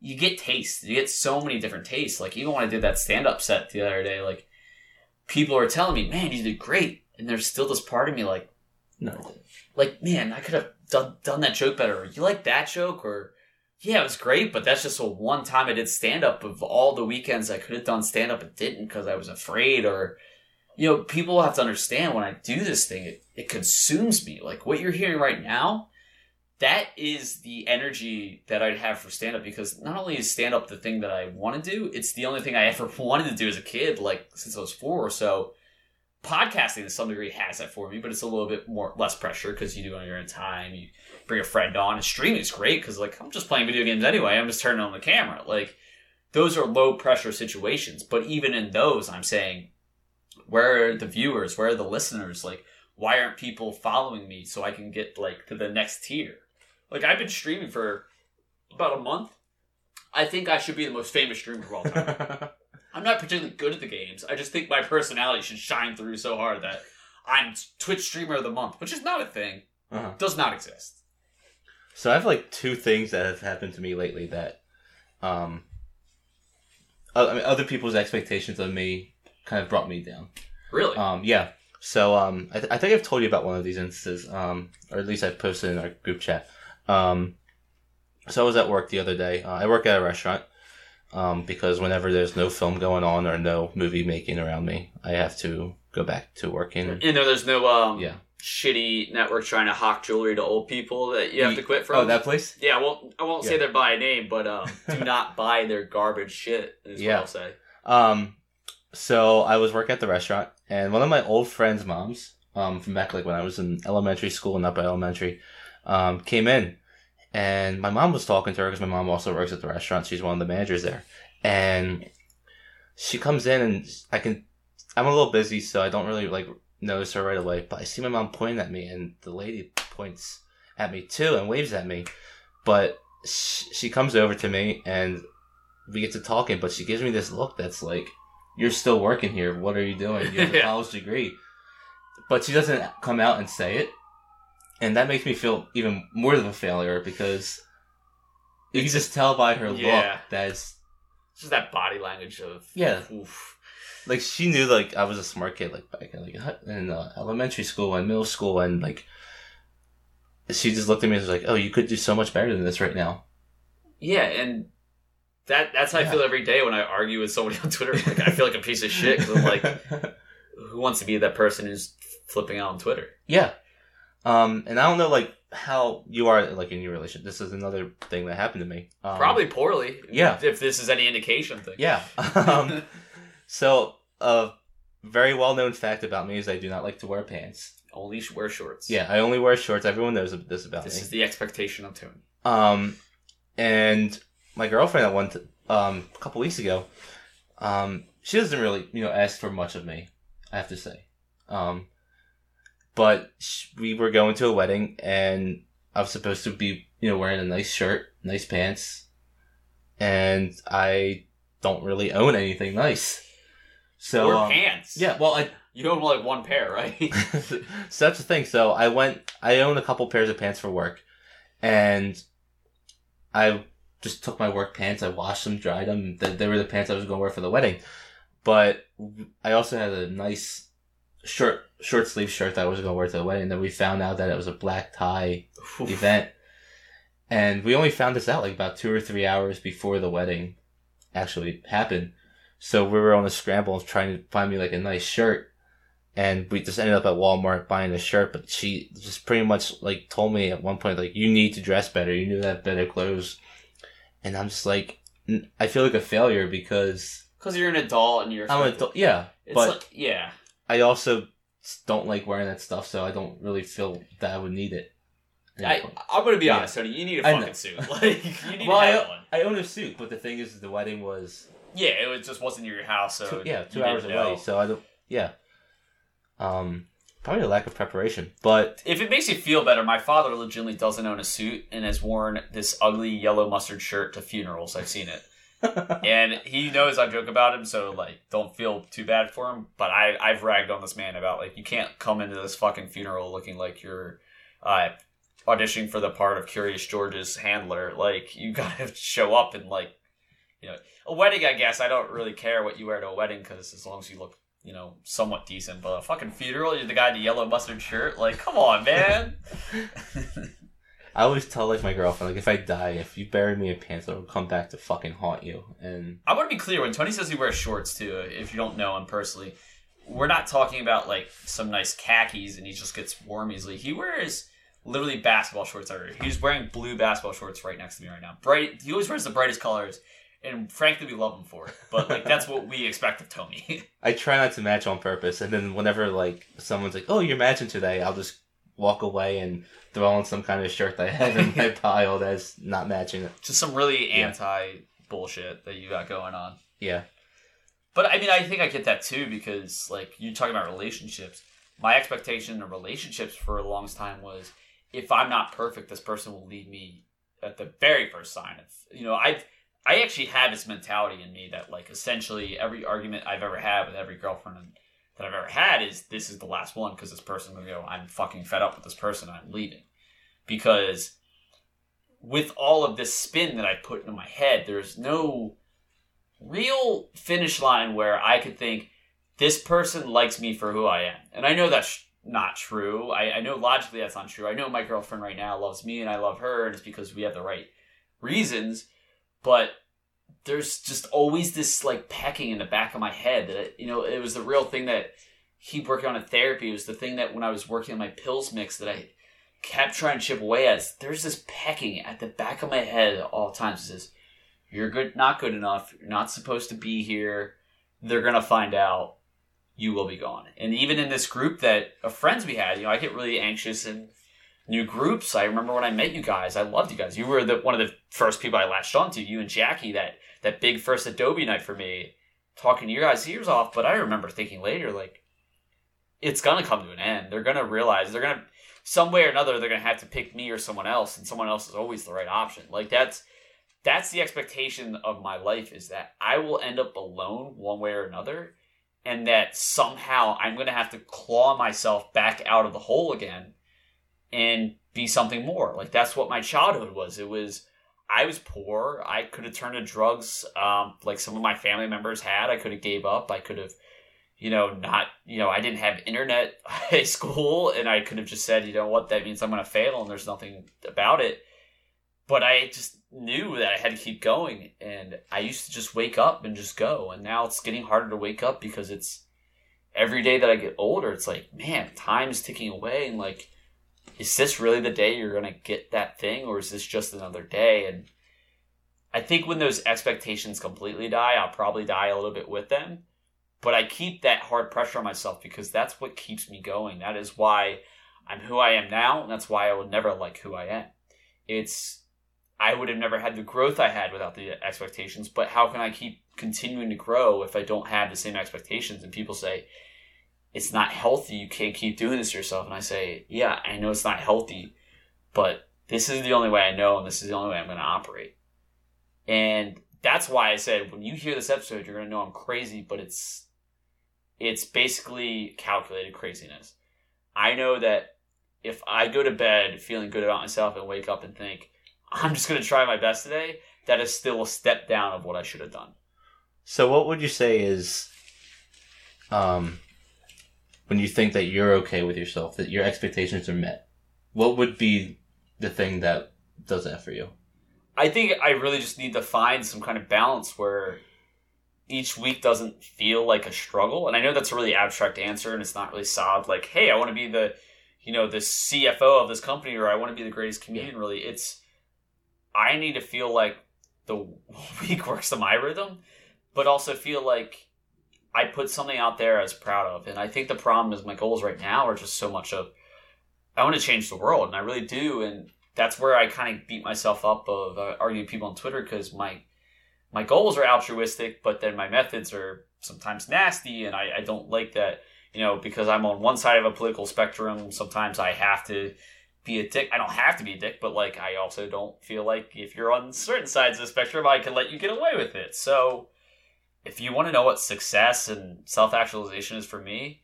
you get tastes. You get so many different tastes. Like, even when I did that stand up set the other day, like, people are telling me, man, you did great. And there's still this part of me like, No. like, man, I could have done done that joke better. Or, you like that joke? Or yeah, it was great, but that's just a one time I did stand up of all the weekends I could have done stand up and didn't because I was afraid. Or you know, people have to understand when I do this thing, it, it consumes me. Like what you're hearing right now, that is the energy that I'd have for stand up because not only is stand up the thing that I want to do, it's the only thing I <laughs> ever wanted to do as a kid, like since I was four or so podcasting to some degree has that for me, but it's a little bit more less pressure because you do it on your own time. You bring a friend on, and streaming is great because like I'm just playing video games anyway. I'm just turning on the camera. Like those are low pressure situations, but even in those, I'm saying, where are the viewers? Where are the listeners? Like why aren't people following me so I can get like to the next tier? Like I've been streaming for about a month. I think I should be the most famous streamer of all time. <laughs> I'm not particularly good at the games. I just think my personality should shine through so hard that I'm Twitch streamer of the month, which is not a thing. Uh-huh. Does not exist. So I have like two things that have happened to me lately that, um, I mean, other people's expectations of me kind of brought me down. Really? Um, yeah. So um, I, th- I think I've told you about one of these instances, um, or at least I posted in our group chat. Um, so I was at work the other day. Uh, I work at a restaurant um, because whenever there's no film going on or no movie making around me, I have to go back to working. you know, there's no um Yeah. Shitty network trying to hawk jewelry to old people that you have to quit from. Oh, that place? Yeah, well, I won't say Yeah. they're by name, but um, <laughs> do not buy their garbage shit. Is Yeah. what I'll say. Um, so I was working at the restaurant, and one of my old friends' moms, um, from back like when I was in elementary school and upper elementary, um, came in, and my mom was talking to her because my mom also works at the restaurant. She's one of the managers there, and she comes in, and I can, I'm a little busy, so I don't really like notice her right away. But I see my mom pointing at me, and the lady points at me too and waves at me, but she, she comes over to me and we get to talking, but she gives me this look that's like, "You're still working here. What are you doing? You have <laughs> a Yeah. college degree." But she doesn't come out and say it, and that makes me feel even more of a failure because you can just tell by her Yeah. look that it's It's just that body language of Yeah. Oof. Like she knew like I was a smart kid like back in like in uh, elementary school and middle school and like she just looked at me and was like, "Oh, you could do so much better than this right now." Yeah, and that that's how I feel every day when I argue with somebody on Twitter. Like I feel like a piece of shit because I'm like, <laughs> who wants to be that person who's flipping out on Twitter? Yeah. Um, and I don't know like how you are like in your relationship. This is another thing that happened to me. Um, Probably poorly. yeah. If this is any indication thing. Yeah. <laughs> um, so a very well known fact about me is I do not like to wear pants. Only wear shorts. Yeah, I only wear shorts. Everyone knows this about This me. This is the expectation of Tony. Um, and my girlfriend at one t- um a couple weeks ago, um, she doesn't really you know ask for much of me. I have to say, um, but sh- we were going to a wedding and I was supposed to be you know wearing a nice shirt, nice pants, and I don't really own anything nice. So or um, pants. yeah, well I You own like one pair, right? so that's the thing. So I went. I own a couple pairs of pants for work, and I just took my work pants. I washed them, dried them. They, they were the pants I was going to wear for the wedding. But I also had a nice short short sleeve shirt that I was going to wear to the wedding. And Then we found out that it was a black tie event, and we only found this out like about two or three hours before the wedding actually happened. So we were on a scramble trying to find me like a nice shirt and we just ended up at Walmart buying a shirt. But she just pretty much like told me at one point like you need to dress better. You need to have better clothes. And I'm just like n- I feel like a failure because Because you're an adult and you're. I'm an adult. Yeah, It's but like, yeah. I also don't like wearing that stuff, so I don't really feel that I would need it. I, I'm gonna be Yeah. honest, Tony. You need a fucking suit. <laughs> Like you need well, to have I, one. I own a suit, but the thing is, the wedding was Yeah, it was, just wasn't near your house, so two, yeah two hours away, know. so I don't. Yeah, um, probably a lack of preparation, but If it makes you feel better, my father legitimately doesn't own a suit and has worn this ugly yellow mustard shirt to funerals. I've seen it. <laughs> and he knows I joke about him, so like, don't feel too bad for him. But I, I've ragged on this man about like, you can't come into this fucking funeral looking like you're uh, auditioning for the part of Curious George's handler. Like, you gotta <laughs> show up and like, you know, a wedding. I guess I don't really care what you wear to a wedding because as long as you look, you know, somewhat decent. But a fucking funeral, you're the guy in the yellow mustard shirt. Like, come on, man. <laughs> <laughs> I always tell like my girlfriend like if I die, if you bury me in pants, it'll come back to fucking haunt you. And I want to be clear when Tony says he wears shorts too. If you don't know him personally, we're not talking about like some nice khakis and he just gets warm easily. He wears literally basketball shorts everywhere. He's wearing blue basketball shorts right next to me right now. Bright. He always wears the brightest colors, and frankly, we love him for it. But like that's what we expect of Tony. <laughs> I try not to match on purpose. And then whenever like someone's like, "Oh, you're matching today," I'll just walk away and throw on some kind of shirt that I have in my <laughs> pile that's not matching it. just some really Yeah. anti bullshit that you got going on. Yeah, But I mean, I think I get that too because, like, you're talking about relationships. my expectation in relationships for a long time was if I'm not perfect, this person will leave me at the very first sign of you know I I actually have this mentality in me that like essentially every argument I've ever had with every girlfriend that I've ever had is this is the last one because this person will go I'm fucking fed up with this person I'm leaving because with all of this spin that I put into my head there's no real finish line where I could think this person likes me for who I am. And I know that's not true. I, I know logically that's not true. I know my girlfriend right now loves me and I love her and it's because we have the right reasons but there's just always this like pecking in the back of my head that you know it was the real thing that he working on in therapy it was the thing that when I was working on my pills mix that I kept trying to chip away at. There's this pecking at the back of my head at all times. It says, "You're good, not good enough. You're not supposed to be here. They're gonna find out. You will be gone." And even in this group that of friends we had, you know, I get really anxious and new groups. I remember when I met you guys. I loved you guys. You were the one of the first people I latched onto. You and Jackie. That that big first Adobe night for me. Talking to your guys' ears off. But I remember thinking later, like, it's gonna come to an end. They're gonna realize they're gonna some way or another they're gonna have to pick me or someone else, and someone else is always the right option. Like that's that's the expectation of my life is that I will end up alone one way or another, and that somehow I'm gonna have to claw myself back out of the hole again and be something more. Like that's what my childhood was. It was I was poor. I could have turned to drugs, um, like some of my family members had. I could have gave up. I could have, you know, not, you know, I didn't have internet <laughs> high school, and I could have just said, you know what, that means I'm going to fail, and there's nothing about it. But I just knew that I had to keep going, and I used to just wake up and just go. And now it's getting harder to wake up because it's every day that I get older. It's like, man, time is ticking away, and like is this really the day you're going to get that thing or is this just another day? And i think when those expectations completely die i'll probably die a little bit with them. But i keep that hard pressure on myself because that's what keeps me going. That is why i'm who i am now and that's why i will never like who i am. It's i would have never had the growth i had without the expectations but how can i keep continuing to grow if i don't have the same expectations? And people say it's not healthy. You can't keep doing this to yourself. And I say, yeah, I know it's not healthy, but this is the only way I know, and this is the only way I'm going to operate. And that's why I said, when you hear this episode, you're going to know I'm crazy, but it's, it's basically calculated craziness. I know that if I go to bed feeling good about myself and wake up and think, I'm just going to try my best today, that is still a step down of what I should have done. So, what would you say is, um, when you think that you're okay with yourself, that your expectations are met? What would be the thing that does that for you? I think I really just need to find some kind of balance where each week doesn't feel like a struggle. And I know that's a really abstract answer and it's not really solid. Like, hey, I want to be the, you know, the CFO of this company or I want to be the greatest comedian. Really, it's I need to feel like the <laughs> week works to my rhythm, but also feel like I put something out there I was proud of. And I think the problem is my goals right now are just so much of I want to change the world, and I really do. And that's where I kind of beat myself up of uh, arguing people on Twitter because my my goals are altruistic, but then my methods are sometimes nasty, and I, I don't like that. You know, because I'm on one side of a political spectrum, sometimes I have to be a dick. I don't have to be a dick, but like I also don't feel like if you're on certain sides of the spectrum, I can let you get away with it. So if you want to know what success and self actualization is for me,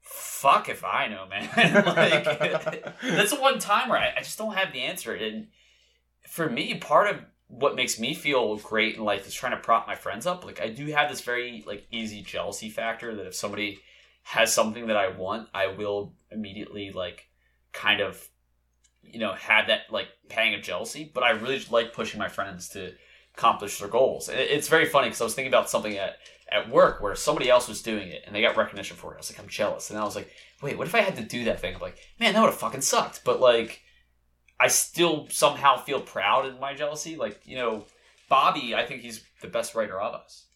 fuck if I know, <laughs> man. like <laughs> that's the one time where I, I just don't have the answer. And for me, part of what makes me feel great in life is trying to prop my friends up. Like I do have this very like easy jealousy factor that if somebody has something that I want, I will immediately like kind of you know have that like pang of jealousy. But I really like pushing my friends to accomplish their goals. It's very funny because I was thinking about something at, at work where somebody else was doing it and they got recognition for it. I was like, I'm jealous. And I was like, wait, what if I had to do that thing? I'm like, man, that would have fucking sucked. But like, I still somehow feel proud in my jealousy. Like, you know, Bobby, I think he's the best writer of us.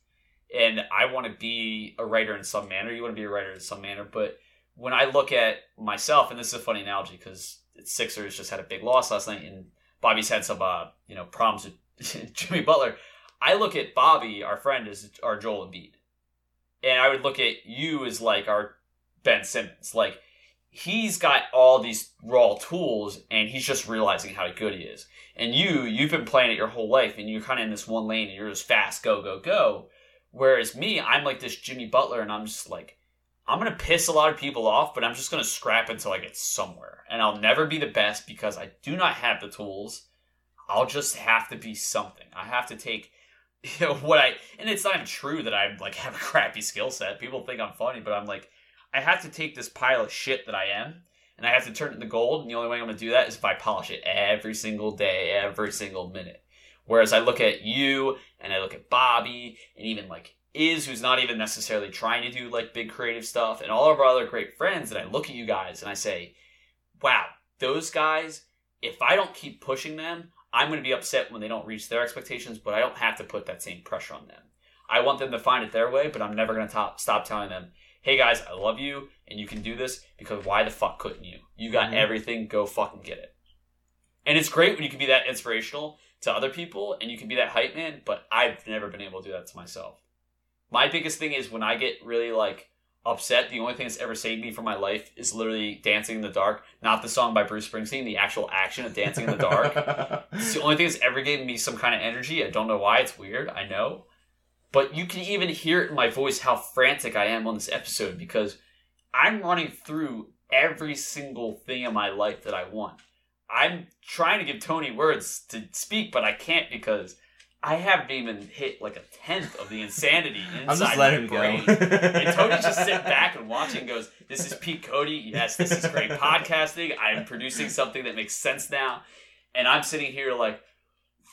And I want to be a writer in some manner. You want to be a writer in some manner. But when I look at myself, and this is a funny analogy because Sixers just had a big loss last night and Bobby's had some, uh, you know, problems with <laughs> Jimmy Butler, I look at Bobby, our friend, as our Joel Embiid, and I would look at you as like our Ben Simmons. Like he's got all these raw tools and he's just realizing how good he is. And you, you've been playing it your whole life and you're kind of in this one lane and you're just fast, go, go, go. Whereas me, I'm like this Jimmy Butler and I'm just like, I'm going to piss a lot of people off, but I'm just going to scrap until I get somewhere. And I'll never be the best because I do not have the tools. I'll just have to be something. I have to take <laughs> you know what I and it's not even true that I like have a crappy skill set. People think I'm funny, but I'm like I have to take this pile of shit that I am and I have to turn it into gold. And the only way I'm going to do that is if I polish it every single day, every single minute. Whereas I look at you and I look at Bobby and even like Iz, who's not even necessarily trying to do like big creative stuff, and all of our other great friends, and I look at you guys and I say, wow, those guys, if I don't keep pushing them, I'm going to be upset when they don't reach their expectations, but I don't have to put that same pressure on them. I want them to find it their way, but I'm never going to stop telling them, hey guys, I love you and you can do this because why the fuck couldn't you? You got Mhm. everything, go fucking get it. And it's great when you can be that inspirational to other people and you can be that hype man, but I've never been able to do that to myself. My biggest thing is when I get really like upset, the only thing that's ever saved me from my life is literally Dancing in the Dark, not the song by Bruce Springsteen, the actual action of Dancing in the Dark. <laughs> It's the only thing that's ever given me some kind of energy. I don't know why. It's weird. I know. But you can even hear it in my voice how frantic I am on this episode because I'm running through every single thing in my life that I want. I'm trying to give Tony words to speak, but I can't because I haven't even hit like a tenth of the insanity <laughs> inside I'm just my brain. go. And Tony just sitting <laughs> back and watching and goes, This is Pete Cody. Yes, this is great podcasting. I'm producing something that makes sense now. And I'm sitting here like,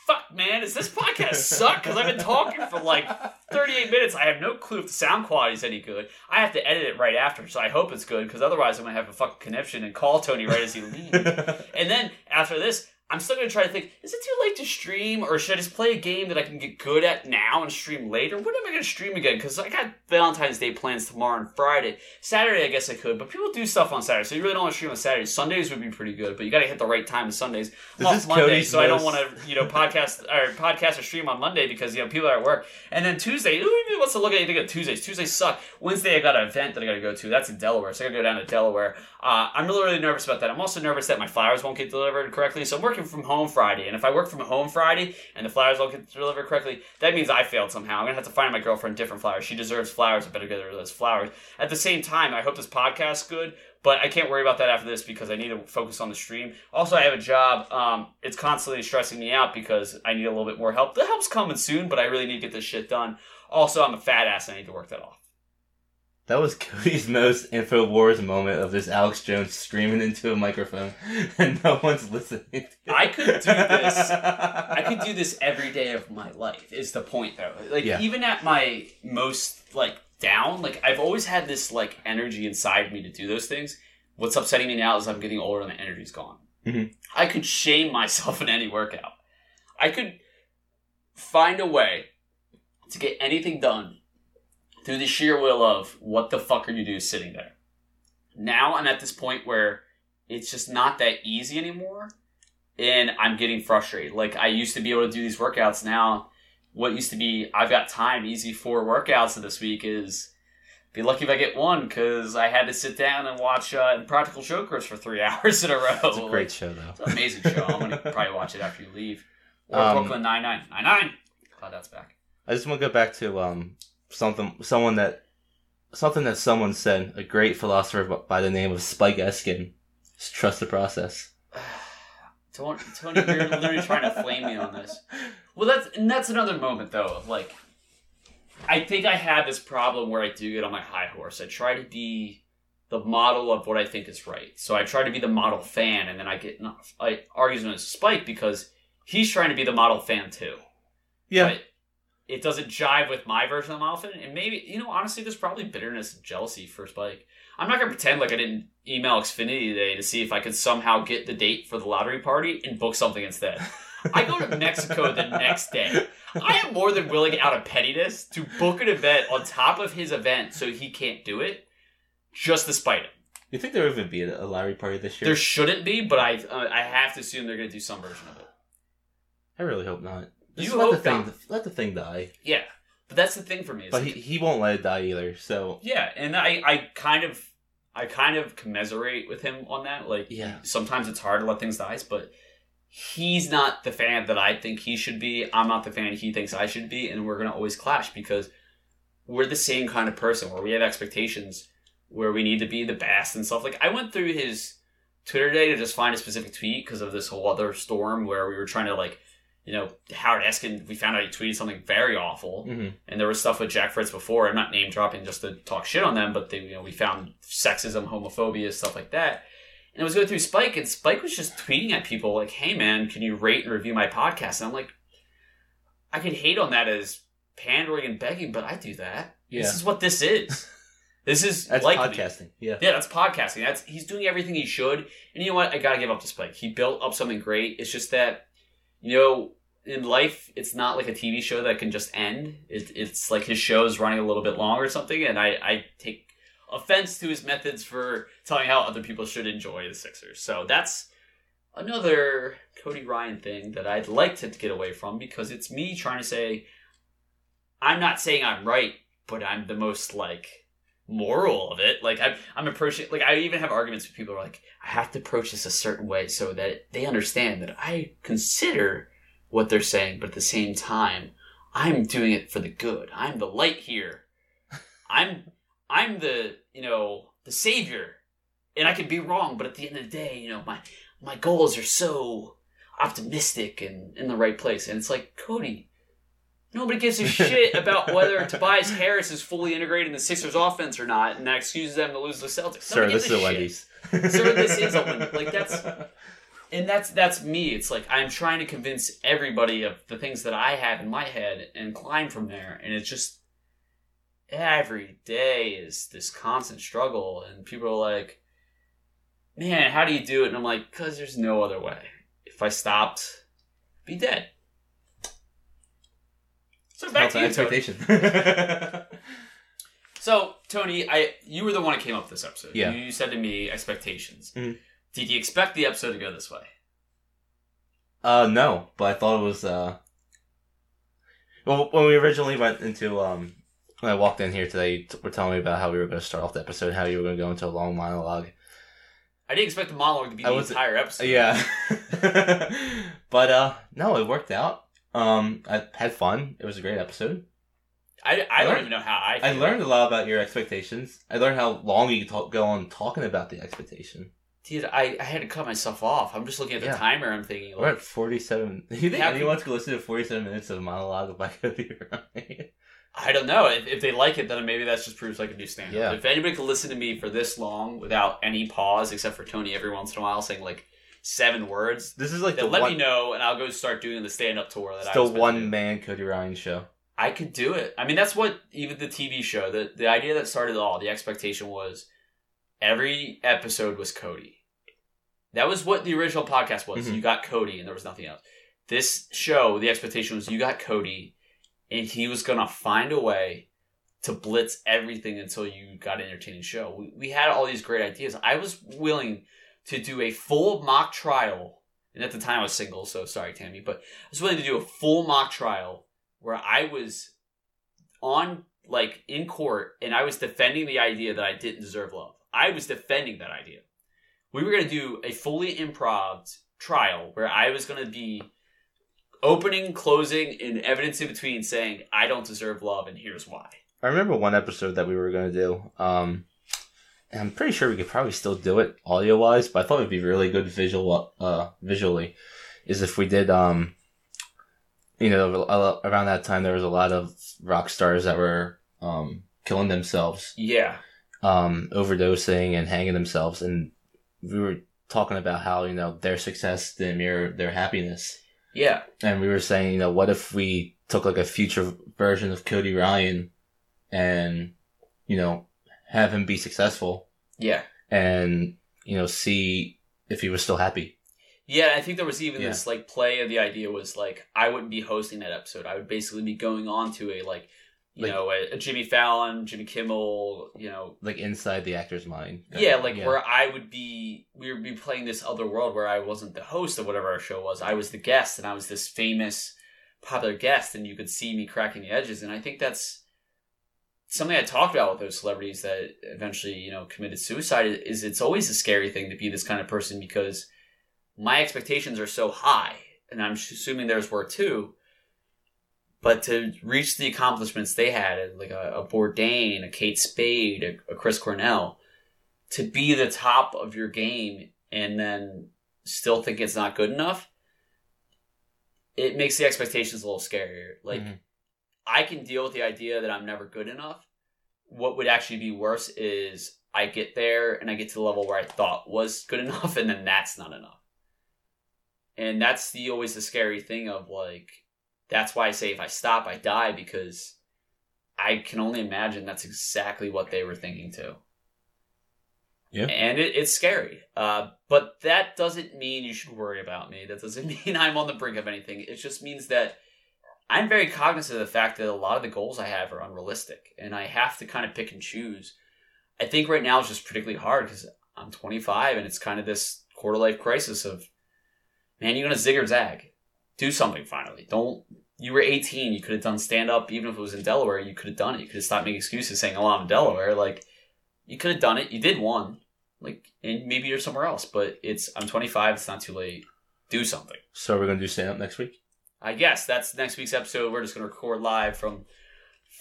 Fuck, man, does this podcast suck? Because I've been talking for like 38 minutes. I have no clue if the sound quality is any good. I have to edit it right after, so I hope it's good, because otherwise I'm going to have a fucking conniption and call Tony right as he leaves. <laughs> And then after this, I'm still gonna try to think: Is it too late to stream, or should I just play a game that I can get good at now and stream later? When am I gonna stream again? Because I got Valentine's Day plans tomorrow and Friday. Saturday, I guess I could, but people do stuff on Saturday, so you really don't want to stream on Saturdays. Sundays would be pretty good, but you got to hit the right time on Sundays. I'm off Monday, Cody's so I don't want to, you know, podcast <laughs> or podcast or stream on Monday because you know people are at work. And then Tuesday, who even wants to look at anything at Tuesdays? Tuesdays suck. Wednesday, I got an event that I got to go to. That's in Delaware, so I got to go down to Delaware. Uh, I'm really, really nervous about that. I'm also nervous that my flowers won't get delivered correctly. So I'm working from home Friday, and if I work from home Friday and the flowers don't get delivered correctly, that means I failed somehow. I'm gonna have to find my girlfriend different flowers. She deserves flowers. I better get her those flowers. At the same time, I hope this podcast's good. But I can't worry about that after this because I need to focus on the stream. Also, I have a job. Um, it's constantly stressing me out because I need a little bit more help. The help's coming soon, but I really need to get this shit done. Also, I'm a fat ass and I need to work that off. That was <laughs> Cody's most InfoWars moment of this Alex Jones screaming into a microphone <laughs> and no one's listening. I could do this. I could do <laughs> this every day of my life. Is the point though? Like Yeah. even at my most like down, like I've always had this like energy inside me to do those things. What's upsetting me now is I'm getting older and the energy's gone. Mhm. I could shame myself in any workout. I could find a way to get anything done through the sheer will of what the fuck are you doing sitting there. Now I'm at this point where it's just not that easy anymore and I'm getting frustrated. Like I used to be able to do these workouts now. What used to be I've got time easy for workouts this week is be lucky if I get one because I had to sit down and watch uh, Practical Jokers for three <laughs> hours in a row. It's a great show, though. It's an amazing show. I'm gonna <laughs> probably watch it after you leave. Or Um, Brooklyn Nine Nine Nine Nine. Glad that's back. I just want to go back to um something someone that something that someone said. A great philosopher by the name of Spike Eskin. Just trust the process. <sighs> Tony, Tony, you're literally trying to flame me on this. Well, that's and that's another moment though of like, I think I have this problem where I do get on my high horse. I try to be the model of what I think is right. So I try to be the model fan, and then I get I argues with Spike because he's trying to be the model fan too. Yeah, it doesn't jive with my version of the model and maybe you know honestly, there's probably bitterness and jealousy for Spike. I'm not gonna pretend like I didn't email Xfinity today to see if I could somehow get the date for the lottery party and book something instead. I go to Mexico the <laughs> next day. I am more than willing, out of pettiness, to book an event on top of his event so he can't do it, just to spite him. you think there will even be a, a lottery party this year? There shouldn't be, but I uh, I have to assume they're going to do some version of it. I really hope not. Just You let the thing not. let the thing die. Yeah, but that's the thing for me. But like- he, he won't let it die either. So Yeah, and I, I kind of I kind of commiserate with him on that. Like, Yeah. sometimes it's hard to let things die, but he's not the fan that I think he should be. I'm not the fan he thinks I should be, and we're gonna always clash because we're the same kind of person where we have expectations where we need to be the best and stuff. Like, I went through his Twitter day to just find a specific tweet because of this whole other storm where we were trying to like, you know, Howard Eskin. We found out he tweeted something very awful, hmm and there was stuff with Jack Fritz before. I'm not name dropping just to talk shit on them, but they, you know, we found sexism, homophobia, stuff like that. And it was going through Spike, and Spike was just tweeting at people like, "Hey, man, can you rate and review my podcast?" And I'm like, I could hate on that as pandering and begging, but I do that. Yeah. This is what this is. <laughs> this is That's like me. podcasting. Yeah. Yeah, that's podcasting. That's he's doing everything he should. And you know what? I gotta give up to Spike. He built up something great. It's just that, you know, in life, it's not like a TV show that can just end. It, it's like his show is running a little bit long or something. And I, I take offense to his methods for telling how other people should enjoy the Sixers. So that's another Cody Ryan thing that I'd like to get away from because it's me trying to say, I'm not saying I'm right, but I'm the most like moral of it. Like I'm, I'm approaching. Like I even have arguments with people who are like, I have to approach this a certain way so that they understand that I consider what they're saying, but at the same time, I'm doing it for the good. I'm the light here. <laughs> I'm, I'm the, you know, the savior, and I could be wrong, but at the end of the day, you know, my my goals are so optimistic and in the right place, and it's like Cody. Nobody gives a shit about whether Tobias Harris is fully integrated in the Sixers offense or not, and that excuses them to lose the Celtics. Sir, Nobody this gives is a shit. Wendy's. Sir, this is <laughs> a Wendy's. Like, that's- and that's that's me. It's like I'm trying to convince everybody of the things that I have in my head and climb from there, and it's just every day is this constant struggle, and people are like, "Man, how do you do it?" And I'm like, "Cause there's no other way. If I stopped, I'd be dead." So back to you, Tony. expectation. <laughs> So, Tony, I you were the one that came up with this episode. Yeah. You said to me expectations. Mhm. Did you expect the episode to go this way? uh, no, but I thought it was. uh Well, when we originally went into um, when I walked in here today, you t- were telling me about how we were going to start off the episode, how you were going to go into a long monologue. I didn't expect the monologue to be I the was- entire episode. Yeah. <laughs> but uh no, it worked out. Um I had fun. It was a great episode. I, I, I don't learned- even know how I. I learned a lot about your expectations. I learned how long you talk, go on talking about the expectation. Dude, I, I had to cut myself off. I'm just looking at the Yeah. timer. I'm thinking, We're at 47. <laughs> You think anyone's going to listen to 47 minutes of monologue Cody Ryan? I don't know. If, if they like it, then maybe that's just proves I can do stand up. Yeah. If anybody could listen to me for this long without any pause, except for Tony every once in a while saying like seven words, This is like the let one, me know and I'll go start doing the stand up tour that I the one man Cody Ryan show. I could do it. I mean, that's what even the TV show, the the idea that started it all, the expectation was every episode was Cody. That was what the original podcast was. Mhm. You got Cody and there was nothing else. This show, the expectation was you got Cody and he was to find a way to blitz everything until you got an entertaining show. We, we had all these great ideas. I was willing to do a full mock trial. And at the time I was single, so sorry, Tammy, but I was willing to do a full mock trial where I was on like in court and I was defending the idea that I didn't deserve love. I was defending that idea. We were going to do a fully improv trial where I was going to be opening, closing, and evidence in between saying I don't deserve love and here's why. I remember one episode that we were going to do. Um, I'm pretty sure we could probably still do it audio wise, but I thought it'd be really good visual, uh, visually, is if we did, um, you know, around that time there was a lot of rock stars that were, um, killing themselves, Yeah. um, overdosing and hanging themselves, and we were talking about how you know their success didn't mirror their happiness, Yeah. and we were saying, you know, what if we took like a future version of Cody Ryan, and you know, have him be successful, Yeah. and you know, see if he was still happy. Yeah, I think there was even Yeah. this like play of the idea was like I wouldn't be hosting that episode. I would basically be going on to a like you Like- know a, a Jimmy Fallon, Jimmy Kimmel, you know Like inside the actor's mind. yeah, like where I would be we would be playing this other world where I wasn't the host of whatever our show was. I was the guest and I was this famous popular guest and you could see me cracking the edges and I think that's something I talked about with those celebrities that eventually, you know, committed suicide is it's always a scary thing to be this kind of person because my expectations are so high, and I'm assuming theirs were too. But to reach the accomplishments they had, like a, a Bourdain, a Kate Spade, a, a Chris Cornell, to be the top of your game and then still think it's not good enough, it makes the expectations a little scarier. Like, Mhm. I can deal with the idea that I'm never good enough. What would actually be worse is I get there and I get to the level where I thought was good <laughs> enough, and then that's not enough. And that's the always the scary thing of like, that's why I say if I stop, I die because I can only imagine that's exactly what they were thinking too. Yeah. And it, it's scary. Uh, but that doesn't mean you should worry about me. That doesn't <laughs> mean I'm on the brink of anything. It just means that I'm very cognizant of the fact that a lot of the goals I have are unrealistic, and I have to kind of pick and choose. I think right now it's just particularly hard because I'm 25, and it's kind of this quarter life crisis of, man, you're gonna zig or zag, do something finally. Don't. You were 18. You could have done stand up, even if it was in Delaware. You could have done it. You could have stopped making excuses saying, "Oh, I'm in Delaware." Like, you could have done it. You did one. Like, and maybe you're somewhere else. But it's I'm 25. It's not too late. Do something. So we're gonna do stand up next week. I guess that's next week's episode. We're just going to record live from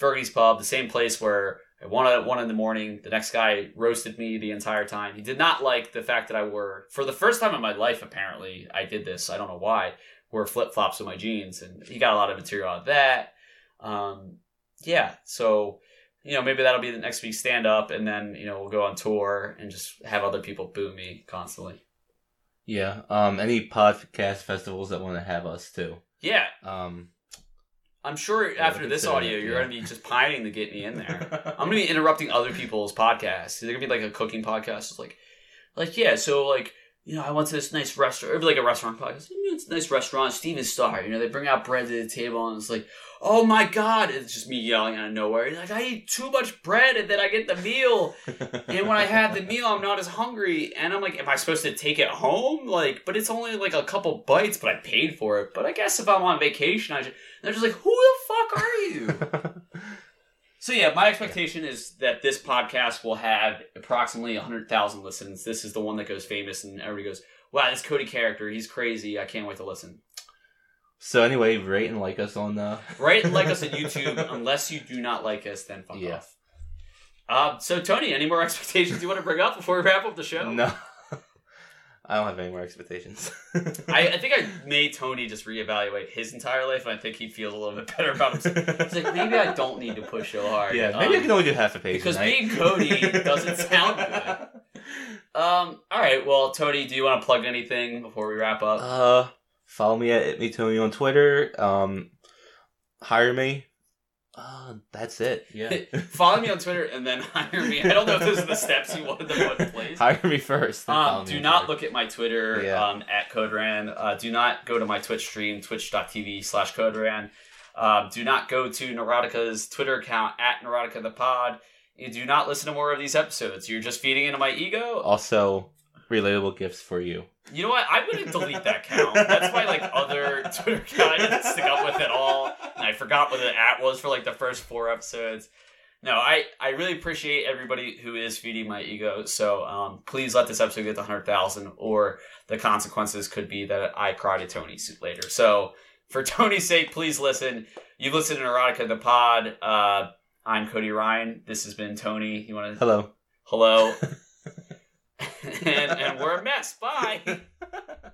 Fergie's Pub, the same place where I won at one in the morning. The next guy roasted me the entire time. He did not like the fact that I wore, for the first time in my life, apparently, I did this. I don't know why. Wore flip flops with my jeans, and he got a lot of material out of that. Um, yeah, so you know maybe that'll be the next week's stand up, and then you know we'll go on tour and just have other people boo me constantly. Yeah. Um. Any podcast festivals that want to have us too. Yeah, Um. I'm sure Yeah, after this audio, it, you're yeah. going to be just pining to get me in there. <laughs> I'm gonna be interrupting other people's podcasts. They're gonna be like a cooking podcast. It's like, like yeah, so like you know, I went to this nice restaurant, or like a restaurant podcast. "Mm, It's a nice restaurant, Stephen Starr. You know, they bring out bread to the table, and it's like, oh my god, it's just me yelling out of nowhere. Like I eat too much bread, and then I get the meal, <laughs> and when I have the meal, I'm not as hungry. And I'm like, am I supposed to take it home? Like, but it's only like a couple bites, but I paid for it. But I guess if I'm on vacation, I should. And they're just like, who the fuck are you? <laughs> So yeah, my expectation is that this podcast will have approximately 100,000 listens. This is the one that goes famous and everybody goes, "Wow, this Cody character, he's crazy. I can't wait to listen." so anyway, rate and like us on uh <laughs> Right? Like us on <laughs> YouTube. Unless you do not like us, then fuck Yeah. off. Uh, so Tony, any more <laughs> expectations you want to bring up before we wrap up the show? No. I don't have any more expectations. I, I <laughs> think I made Tony just reevaluate his entire life, and I think he feels a little bit better about himself. He's like, maybe I don't need to push so hard. yeah, maybe I Um, can only do half a page. because tonight. being Cody doesn't sound good. <laughs> Um. All right. Well, Tony, do you want to plug anything before we wrap up? Uh, follow me at me Tony on Twitter. Um, hire me. Uh, that's it. Yeah. <laughs> Follow me on Twitter and then <laughs> hire me. I don't know if those are the steps you wanted to put in place. hire me first. Um, do not look at my Twitter Yeah. um, at CodeRan. Uh, do not go to my Twitch stream, twitch.tv slash CodeRan. Um, do not go to Neurotica's Twitter account at Neurotica the Pod. You do not listen to more of these episodes. You're just feeding into my ego. Also, relatable gifts for you. You know what? I'm gonna delete that count. That's my like other <laughs> Twitter account. I didn't stick up with it all. And I forgot what the at was for like the first four episodes. No, I, I really appreciate everybody who is feeding my ego. So um, please let this episode get to 100,000 or the consequences could be that I cry to Tony suit later. So for <laughs> Tony's sake, please listen. You've listened to Neurotica the Pod. Uh, I'm Cody Ryan. This has been Tony. You want to Hello. hello? <laughs> <laughs> and, and we're a mess. Bye. <laughs>